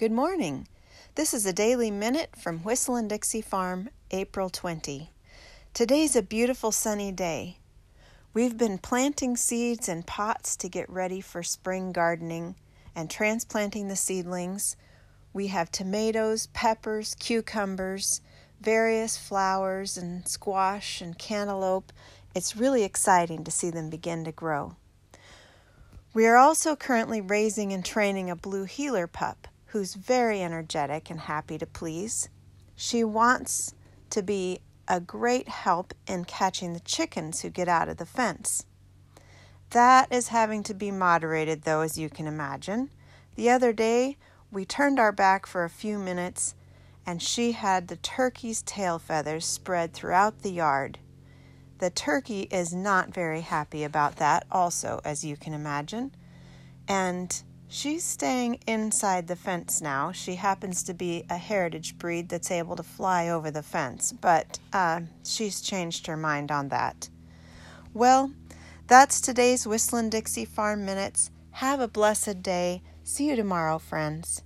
Good morning. This is a daily minute from Whistlin' Dixie Farm, April 20. Today's a beautiful sunny day. We've been planting seeds in pots to get ready for spring gardening and transplanting the seedlings. We have tomatoes, peppers, cucumbers, various flowers, and squash and cantaloupe. It's really exciting to see them begin to grow. We are also currently raising and training a blue heeler pup who's very energetic and happy to please. She wants to be a great help in catching the chickens who get out of the fence. That is having to be moderated, though, as you can imagine. The other day, we turned our back for a few minutes, and she had the turkey's tail feathers spread throughout the yard. The turkey is not very happy about that, also, as you can imagine. And She's staying inside the fence now. She happens to be a heritage breed that's able to fly over the fence, but uh, she's changed her mind on that. Well, that's today's Whistlin' Dixie Farm Minutes. Have a blessed day. See you tomorrow, friends.